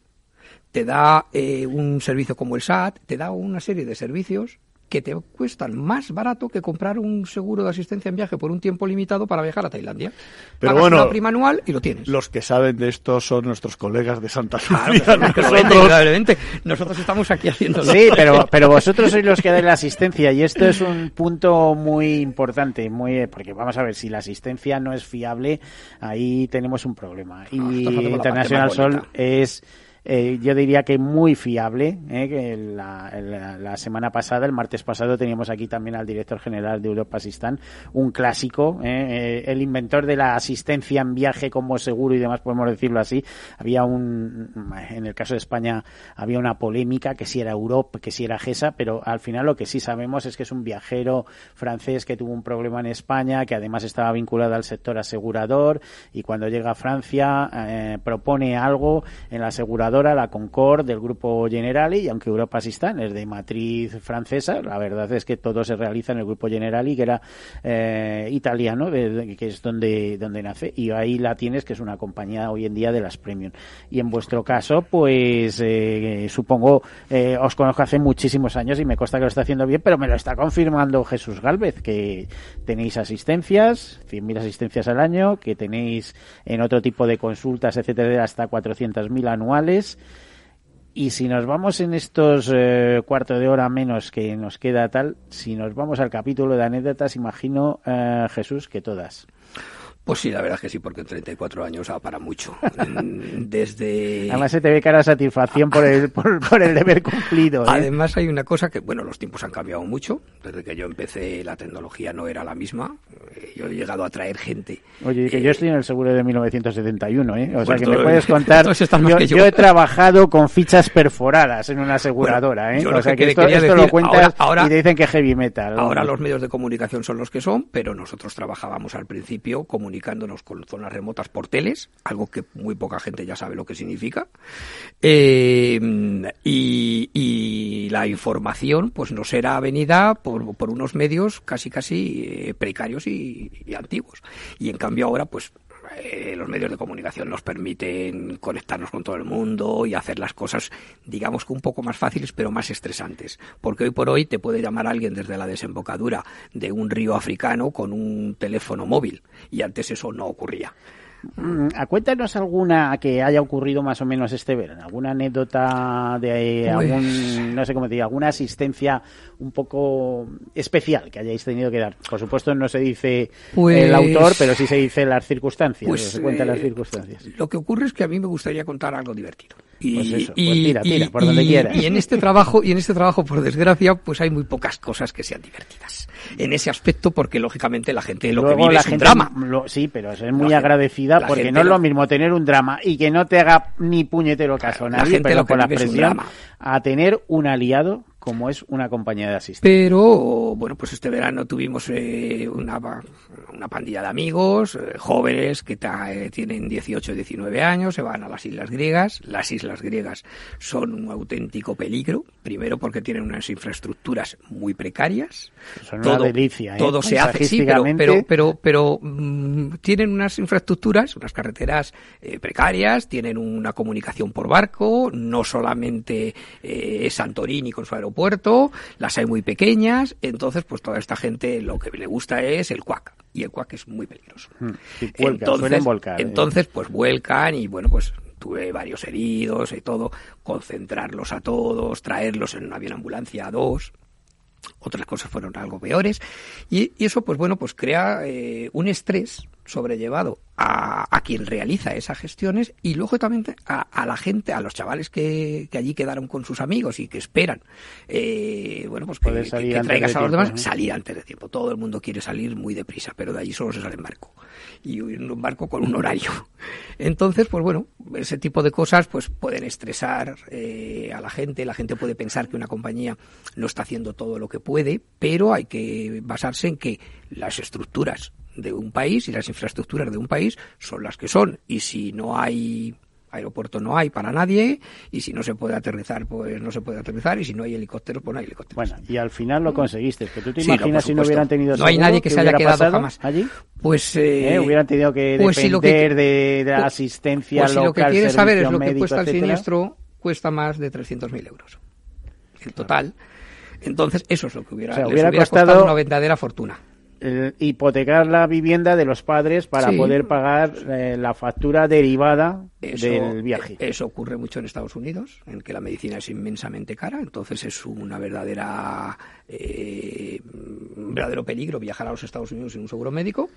te da eh, un servicio como el SAT, te da una serie de servicios que te cuestan más barato que comprar un seguro de asistencia en viaje por un tiempo limitado para viajar a Tailandia. Pero Pagas bueno, una prima anual y lo tienes. Los que saben de esto son nuestros colegas de Santa Claro, indudablemente, nosotros- indudablemente. Nosotros estamos aquí haciendo Sí, pero, pero vosotros sois los que dais la asistencia y esto es un punto muy importante, muy porque vamos a ver, si la asistencia no es fiable, ahí tenemos un problema. Y International parte más Sol es, eh, yo diría que muy fiable. eh, que la, la- semana pasada, el martes pasado, teníamos aquí también al director general de Europa Asistan, un clásico, eh, eh, el inventor de la asistencia en viaje como seguro y demás, podemos decirlo así. Había un, en el caso de España, había una polémica que si era Europa, que si era GESA, pero al final lo que sí sabemos es que es un viajero francés que tuvo un problema en España, que además estaba vinculado al sector asegurador y cuando llega a Francia eh, propone algo en la aseguradora la Concord, del grupo Generali, y aunque Europa Sistan es de matriz francesa, la verdad es que todo se realiza en el grupo Generali, que era eh, italiano, que es donde, donde nace, y ahí la tienes, que es una compañía hoy en día de las premium. Y en vuestro caso, pues eh, supongo, eh, os conozco hace muchísimos años y me consta que lo está haciendo bien, pero me lo está confirmando Jesús Galvez, que tenéis asistencias, 100.000 asistencias al año, que tenéis en otro tipo de consultas, etcétera, hasta 400.000 anuales. Y si nos vamos en estos eh, cuarto de hora menos que nos queda tal, si nos vamos al capítulo de anécdotas, imagino, eh, Jesús, que todas. Pues sí, la verdad es que sí, porque en 34 años ha para mucho. Desde... Además se te ve cara satisfacción por el, por, el deber cumplido. ¿eh? Además hay una cosa que, bueno, los tiempos han cambiado mucho. Desde que yo empecé la tecnología no era la misma. Eh, yo he llegado a traer gente. Oye, que yo estoy en el seguro de 1971, ¿eh? O sea, que me puedes contar... Yo, he trabajado con fichas perforadas en una aseguradora, ¿eh? o sea, que, esto, lo cuentas ahora, y te dicen que heavy metal. Ahora los medios de comunicación son los que son, pero nosotros trabajábamos al principio comunicando comunicándonos con zonas remotas por teles, algo que muy poca gente ya sabe lo que significa. Eh, y, la información pues nos era venida por, por unos medios casi casi eh, precarios y, y antiguos. Y en cambio ahora pues eh, los medios de comunicación nos permiten conectarnos con todo el mundo y hacer las cosas, digamos que un poco más fáciles, pero más estresantes. Porque hoy por hoy te puede llamar alguien desde la desembocadura de un río africano con un teléfono móvil y antes eso no ocurría. Mm, cuéntanos alguna que haya ocurrido más o menos este verano, alguna anécdota de pues algún, no sé cómo te alguna asistencia un poco especial que hayáis tenido que dar. Por supuesto no se dice el pues autor, pero sí se dice las circunstancias, pues, se cuentan las eh, circunstancias. Lo que ocurre es que a mí me gustaría contar algo divertido. Y, pues eso, pues tira, tira, por donde quieras. Y en este trabajo, y en este trabajo, por desgracia, pues hay muy pocas cosas que sean divertidas. En ese aspecto, porque lógicamente la gente lo que vive es un drama. sí, pero es muy porque no es lo mismo tener un drama y que no te haga ni puñetero caso a nadie, pero con la presión, a tener un aliado como es una compañía de asistencia. Pero, bueno, pues este verano tuvimos eh, una, una, pandilla de amigos, eh, jóvenes que eh, tienen 18 y 19 años, se van a las islas griegas. Las islas griegas son un auténtico peligro, primero porque tienen unas infraestructuras muy precarias. Son todo, una delicia, Todo se hace, sí, pero, pero, pero, mm, tienen unas infraestructuras, unas carreteras precarias, tienen una comunicación por barco, no solamente Santorini con su aeropuerto, puerto, las hay muy pequeñas, entonces pues toda esta gente lo que le gusta es el cuac y el cuac es muy peligroso. Hmm. entonces, ¿eh? entonces pues vuelcan y bueno pues tuve varios heridos y todo, concentrarlos a todos, traerlos en una avión ambulancia a dos otras cosas fueron algo peores y, eso pues bueno pues crea eh, un estrés sobrellevado a, quien realiza esas gestiones y luego también a, la gente, a los chavales que, allí quedaron con sus amigos y que esperan, eh, bueno, pues que, traigas a los demás, salir antes de tiempo. Todo el mundo quiere salir muy deprisa, pero de allí solo se sale en barco. Y en un barco con un horario. Entonces, pues bueno, ese tipo de cosas pues pueden estresar eh, a la gente. La gente puede pensar que una compañía no está haciendo todo lo que puede, pero hay que basarse en que las estructuras de un país y las infraestructuras de un país son las que son. Y si no hay aeropuerto no hay para nadie y si no se puede aterrizar pues no se puede aterrizar y si no hay helicópteros pues no hay helicópteros. Bueno y al final lo conseguiste que tú te imaginas si no hubieran tenido no hay nadie que se haya quedado jamás. allí. Pues eh, ¿Eh? hubieran tenido que pues depender de, la pues, asistencia pues local si lo que quieres saber es lo que cuesta el siniestro cuesta más de 300.000 euros. En total entonces eso es lo que hubiera, hubiera, costado una verdadera fortuna eh, hipotecar la vivienda de los padres para poder pagar eh, la factura derivada del viaje. Eso ocurre mucho en Estados Unidos, en que la medicina es inmensamente cara, entonces es una verdadera eh, un verdadero peligro viajar a los Estados Unidos sin un seguro médico,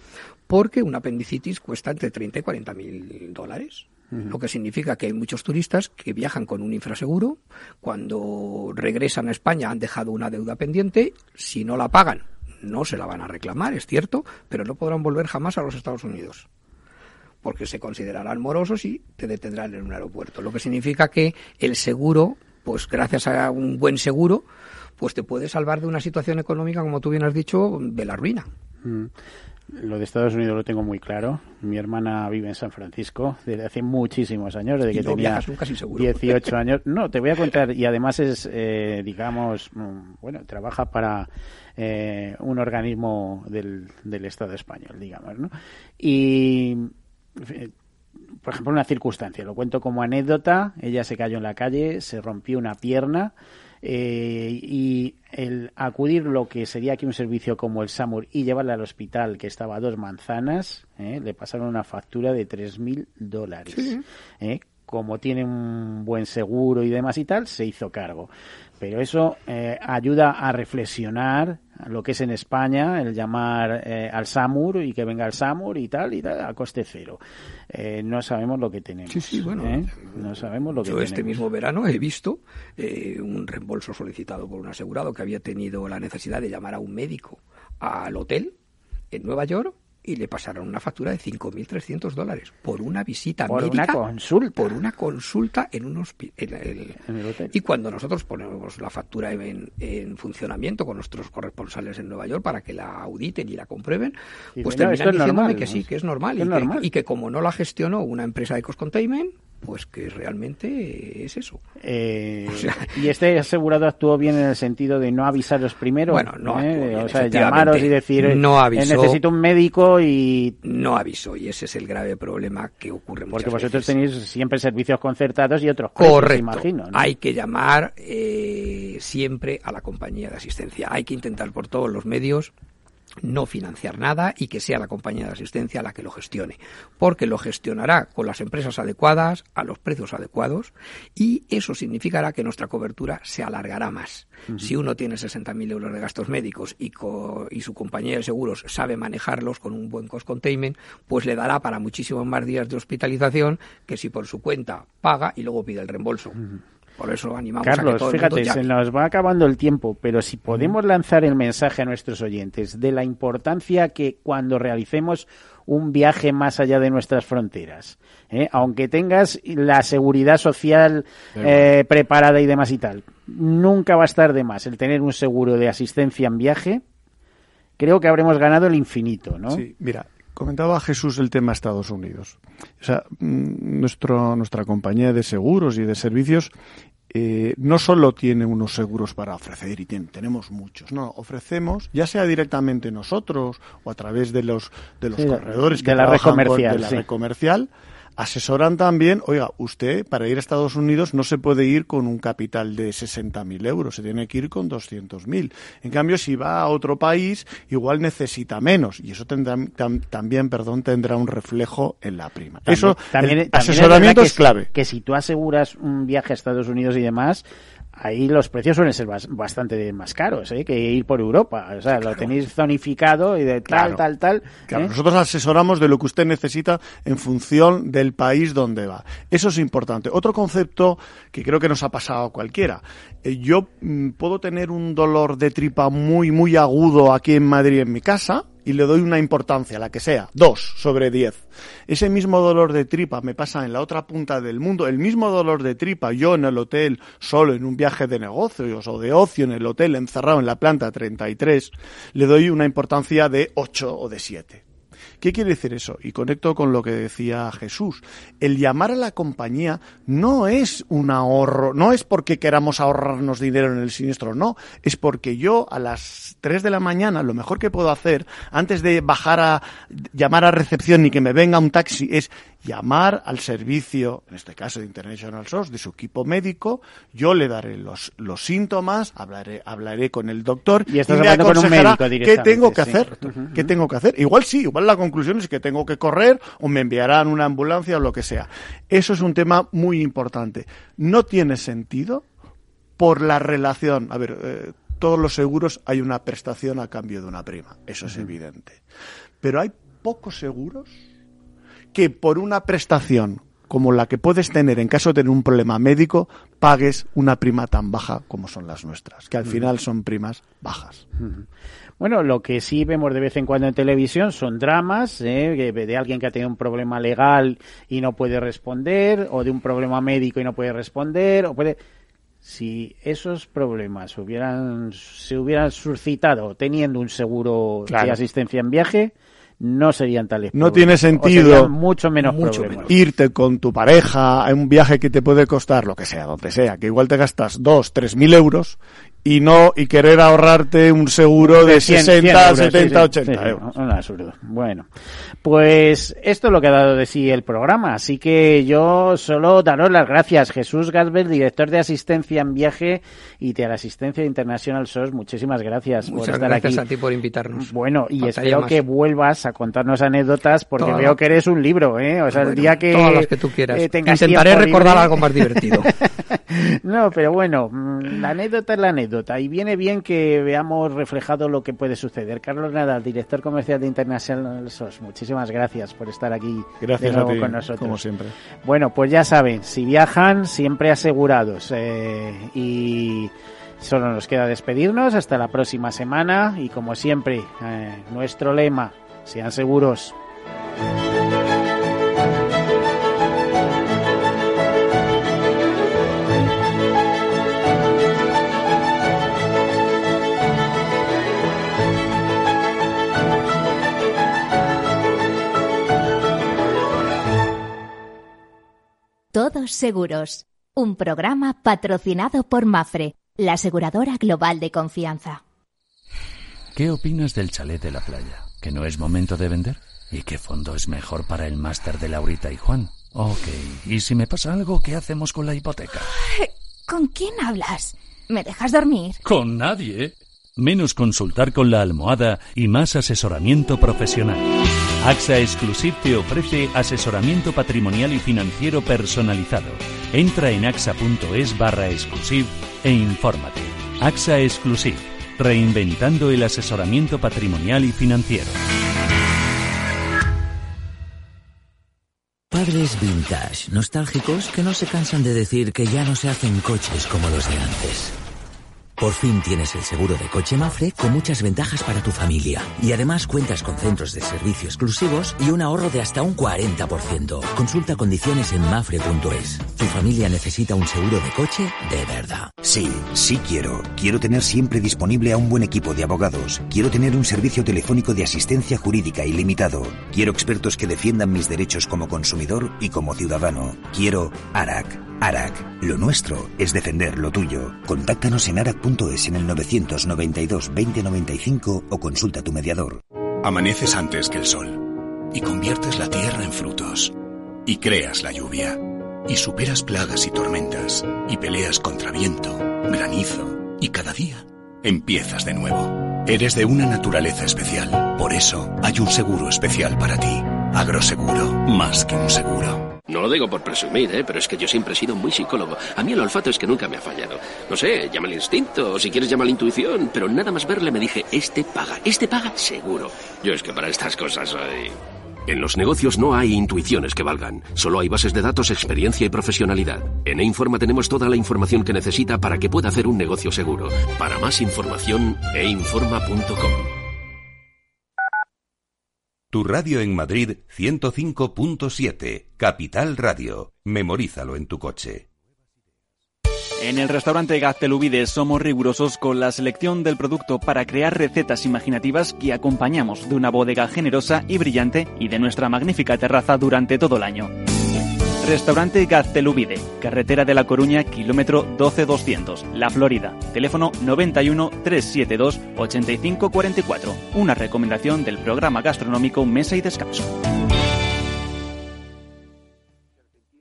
porque una apendicitis cuesta entre 30 y 40 mil dólares. Lo que significa que hay muchos turistas que viajan con un infraseguro, cuando regresan a España han dejado una deuda pendiente, si no la pagan no se la van a reclamar, es cierto, pero no podrán volver jamás a los Estados Unidos porque se considerarán morosos y te detendrán en un aeropuerto. Lo que significa que el seguro, pues gracias a un buen seguro, pues te puede salvar de una situación económica, como tú bien has dicho, de la ruina. Mm. Lo de Estados Unidos lo tengo muy claro. Mi hermana vive en San Francisco desde hace muchísimos años, desde que tenía 18 años. No, te voy a contar, y además es, eh, digamos, mm, bueno, trabaja para eh, un organismo del, del Estado español, digamos, ¿no? Y eh, por ejemplo, una circunstancia, lo cuento como anécdota, ella se cayó en la calle, se rompió una pierna eh, y el acudir lo que sería aquí un servicio como el SAMUR y llevarla al hospital que estaba a dos manzanas, eh, le pasaron una factura de 3.000 dólares. Eh, como tiene un buen seguro y demás y tal, se hizo cargo. Pero eso eh, ayuda a reflexionar lo que es en España, el llamar eh, al SAMUR y que venga el SAMUR y tal, y tal, a coste cero. Eh, no sabemos lo que tenemos. Sí, sí, bueno. No sabemos lo que Yo tenemos. este mismo verano he visto un reembolso solicitado por un asegurado que había tenido la necesidad de llamar a un médico al hotel en Nueva York y le pasaron una factura de 5.300 dólares por una visita por médica. una consulta. Por una consulta en un hospital. Y cuando nosotros ponemos la factura en, en, funcionamiento con nuestros corresponsales en Nueva York para que la auditen y la comprueben, Y pues terminan diciéndome normal, que sí, que es normal, Es y, normal. Que, y que como no la gestionó una empresa de cost containment, pues que realmente es eso. Eh, y este asegurado actuó bien en el sentido de no avisaros primero. Bueno, no ¿eh? bien, O sea, llamaros y decir, No eh, avisó. necesito un médico y... No avisó, y ese es el grave problema que ocurre Porque vosotros veces. tenéis siempre servicios concertados y otros precios, Correcto. imagino. ¿no? Hay que llamar eh, siempre a la compañía de asistencia. Hay que intentar por todos los medios no financiar nada y que sea la compañía de asistencia la que lo gestione, porque lo gestionará con las empresas adecuadas, a los precios adecuados, y eso significará que nuestra cobertura se alargará más. Si uno tiene 60.000 euros de gastos médicos y, co- y su compañía de seguros sabe manejarlos con un buen cost containment, pues le dará para muchísimos más días de hospitalización que si por su cuenta paga y luego pide el reembolso. Por eso animamos a que Carlos, todo el fíjate, mundo se nos va acabando el tiempo, pero si podemos lanzar el mensaje a nuestros oyentes de la importancia que cuando realicemos un viaje más allá de nuestras fronteras, ¿eh? aunque tengas la seguridad social eh, preparada y demás y tal, nunca va a estar de más el tener un seguro de asistencia en viaje. Creo que habremos ganado el infinito, ¿no? Sí, mira, comentaba Jesús el tema Estados Unidos. O sea, mm, nuestro, nuestra compañía de seguros y de servicios eh, no solo tiene unos seguros para ofrecer y tiene- tenemos muchos, no, ofrecemos, ya sea directamente nosotros o a través de los de los Sí, corredores que de la red con- comercial, de la sí. red comercial, asesoran también, oiga, usted para ir a Estados Unidos no se puede ir con un capital de 60.000 euros, se tiene que ir con 200.000. En cambio, si va a otro país, igual necesita menos y eso tendrá, tam- también perdón, tendrá un reflejo en la prima. También- eso, también, el también asesoramiento es, que, clave. Que si tú aseguras un viaje a Estados Unidos y demás, ahí los precios suelen ser bas- bastante más caros ¿eh? que ir por Europa. O sea, lo tenéis zonificado y de tal, Claro. tal, tal. Claro, ¿eh? nosotros asesoramos de lo que usted necesita en función del país donde va. Eso es importante. Otro concepto que creo que nos ha pasado a cualquiera. Eh, yo mm, puedo tener un dolor de tripa muy, muy agudo aquí en Madrid en mi casa y le doy una importancia, la que sea, dos sobre diez. Ese mismo dolor de tripa me pasa en la otra punta del mundo, el mismo dolor de tripa yo en el hotel, solo en un viaje de negocios o de ocio en el hotel encerrado en la planta 33, le doy una importancia de 8 o de 7. ¿Qué quiere decir eso? Y conecto con lo que decía Jesús. El llamar a la compañía no es un ahorro, no es porque queramos ahorrarnos dinero en el siniestro, no. Es porque yo a las 3 de la mañana lo mejor que puedo hacer antes de bajar a llamar a recepción y que me venga un taxi es llamar al servicio, en este caso de International Source, de su equipo médico, yo le daré los, los síntomas, hablaré, hablaré con el doctor Y estás me hablando con un médico qué tengo que sí. hacer, qué tengo que hacer. Igual sí, igual la conclusión es que tengo que correr o me enviarán una ambulancia o lo que sea. Eso es un tema muy importante. No tiene sentido por la relación. A ver, eh, todos los seguros hay una prestación a cambio de una prima, eso es evidente. Pero hay pocos seguros que por una prestación como la que puedes tener en caso de tener un problema médico, pagues una prima tan baja como son las nuestras, que al final son primas bajas. Bueno, lo que sí vemos de vez en cuando en televisión son dramas ¿eh? de alguien que ha tenido un problema legal y no puede responder, o de un problema médico y no puede responder, o puede. Si esos problemas hubieran, se hubieran suscitado teniendo un seguro de asistencia en viaje, no serían tales. No tiene problemas, sentido mucho menos irte con tu pareja a un viaje que te puede costar lo que sea, donde sea, que igual te gastas dos, tres mil euros y no y querer ahorrarte un seguro de, 100, 60, 100 euros, 70, sí, sí, 80 sí, sí, euros. un absurdo. Bueno, pues esto es lo que ha dado de sí el programa, así que yo solo daros las gracias. Jesús Gasbel, director de asistencia en viaje y de la asistencia de International SOS, muchísimas gracias por Muchas estar gracias aquí. a ti por invitarnos. Bueno, y Faltaría espero más. que vuelvas a contarnos anécdotas porque Todo. veo que eres un libro, ¿eh? O sea, el día que todas las que tú quieras. eh, Intentaré recordar libre- algo más divertido. no, pero bueno, mm, la anécdota es la anécdota y viene bien que veamos reflejado lo que puede suceder. Carlos Nadal, director comercial de International SOS, muchísimas gracias por estar aquí Gracias de nuevo a ti, con nosotros. como siempre. Bueno, pues ya saben, si viajan, siempre asegurados. eh, y solo nos queda despedirnos hasta la próxima semana. Y como siempre, eh, nuestro lema, sean seguros. Seguros. Un programa patrocinado por Mafre, la aseguradora global de confianza. ¿Qué opinas del chalet de la playa? ¿Que no es momento de vender? ¿Y qué fondo es mejor para el máster de Laurita y Juan? Ok, ¿y si me pasa algo, qué hacemos con la hipoteca? ¿Con quién hablas? ¿Me dejas dormir? Con nadie. Menos consultar con la almohada y más asesoramiento profesional. AXA Exclusive te ofrece asesoramiento patrimonial y financiero personalizado. Entra en axa.es barra exclusive e infórmate. AXA Exclusive, reinventando el asesoramiento patrimonial y financiero. Padres vintage, nostálgicos que no se cansan de decir que ya no se hacen coches como los de antes. Por fin tienes el seguro de coche Mafre con muchas ventajas para tu familia. Y además cuentas con centros de servicio exclusivos y un ahorro de hasta un 40%. Consulta condiciones en mafre.es. Tu familia necesita un seguro de coche de verdad. Sí, sí quiero. Quiero tener siempre disponible a un buen equipo de abogados. Quiero tener un servicio telefónico de asistencia jurídica ilimitado. Quiero expertos que defiendan mis derechos como consumidor y como ciudadano. Quiero ARAC. ARAC. Lo nuestro es defender lo tuyo. Contáctanos en arac.es en el 992 2095 o consulta tu mediador. Amaneces antes que el sol y conviertes la tierra en frutos y creas la lluvia y superas plagas y tormentas y peleas contra viento, granizo y cada día empiezas de nuevo. Eres de una naturaleza especial, por eso hay un seguro especial para ti. Agroseguro, más que un seguro. No lo digo por presumir, ¿eh? pero es que yo siempre he sido muy psicólogo. A mí el olfato es que nunca me ha fallado. No sé, llama el instinto, o si quieres llama la intuición, pero nada más verle me dije, este paga, este paga seguro. Yo es que para estas cosas soy... En los negocios no hay intuiciones que valgan, solo hay bases de datos, experiencia y profesionalidad. En E-Informa tenemos toda la información que necesita para que pueda hacer un negocio seguro. Para más información, einforma.com. Tu radio en Madrid 105.7, Capital Radio. Memorízalo en tu coche. En el restaurante Gaztelubides somos rigurosos con la selección del producto para crear recetas imaginativas que acompañamos de una bodega generosa y brillante y de nuestra magnífica terraza durante todo el año. Restaurante Gaztelubide, carretera de La Coruña, kilómetro 12200, La Florida. Teléfono 91 372 8544. Una recomendación del programa gastronómico Mesa y Descanso.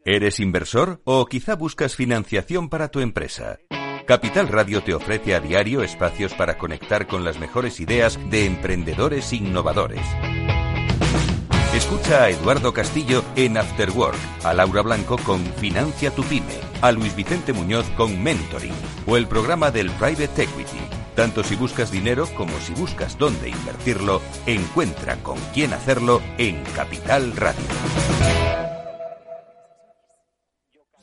¿Eres inversor o quizá buscas financiación para tu empresa? Capital Radio te ofrece a diario espacios para conectar con las mejores ideas de emprendedores innovadores. Escucha a Eduardo Castillo en After Work, a Laura Blanco con Financia tu Pyme, a Luis Vicente Muñoz con Mentoring o el programa del Private Equity. Tanto si buscas dinero como si buscas dónde invertirlo, encuentra con quién hacerlo en Capital Radio.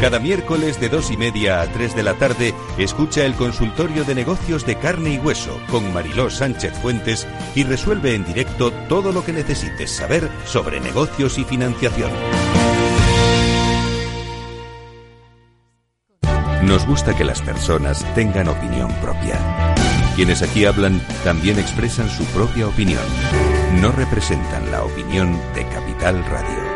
Cada miércoles de dos y media a 3 de la tarde, escucha el consultorio de negocios de carne y hueso con Mariló Sánchez Fuentes y resuelve en directo todo lo que necesites saber sobre negocios y financiación. Nos gusta que las personas tengan opinión propia. Quienes aquí hablan también expresan su propia opinión. No representan la opinión de Capital Radio.